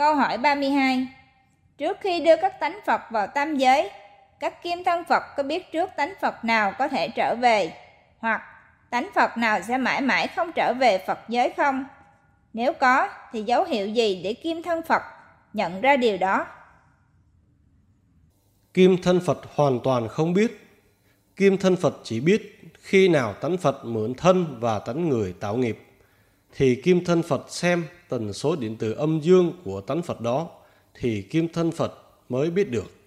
Câu hỏi 32 Trước khi đưa các tánh Phật vào tam giới, các kim thân Phật có biết trước tánh Phật nào có thể trở về, hoặc tánh Phật nào sẽ mãi mãi không trở về Phật giới không? Nếu có, thì dấu hiệu gì để kim thân Phật nhận ra điều đó? Kim thân Phật hoàn toàn không biết. Kim thân Phật chỉ biết khi nào tánh Phật mượn thân và tánh người tạo nghiệp, thì kim thân Phật xem tần số điện từ âm dương của tánh Phật đó, thì kim thân Phật mới biết được.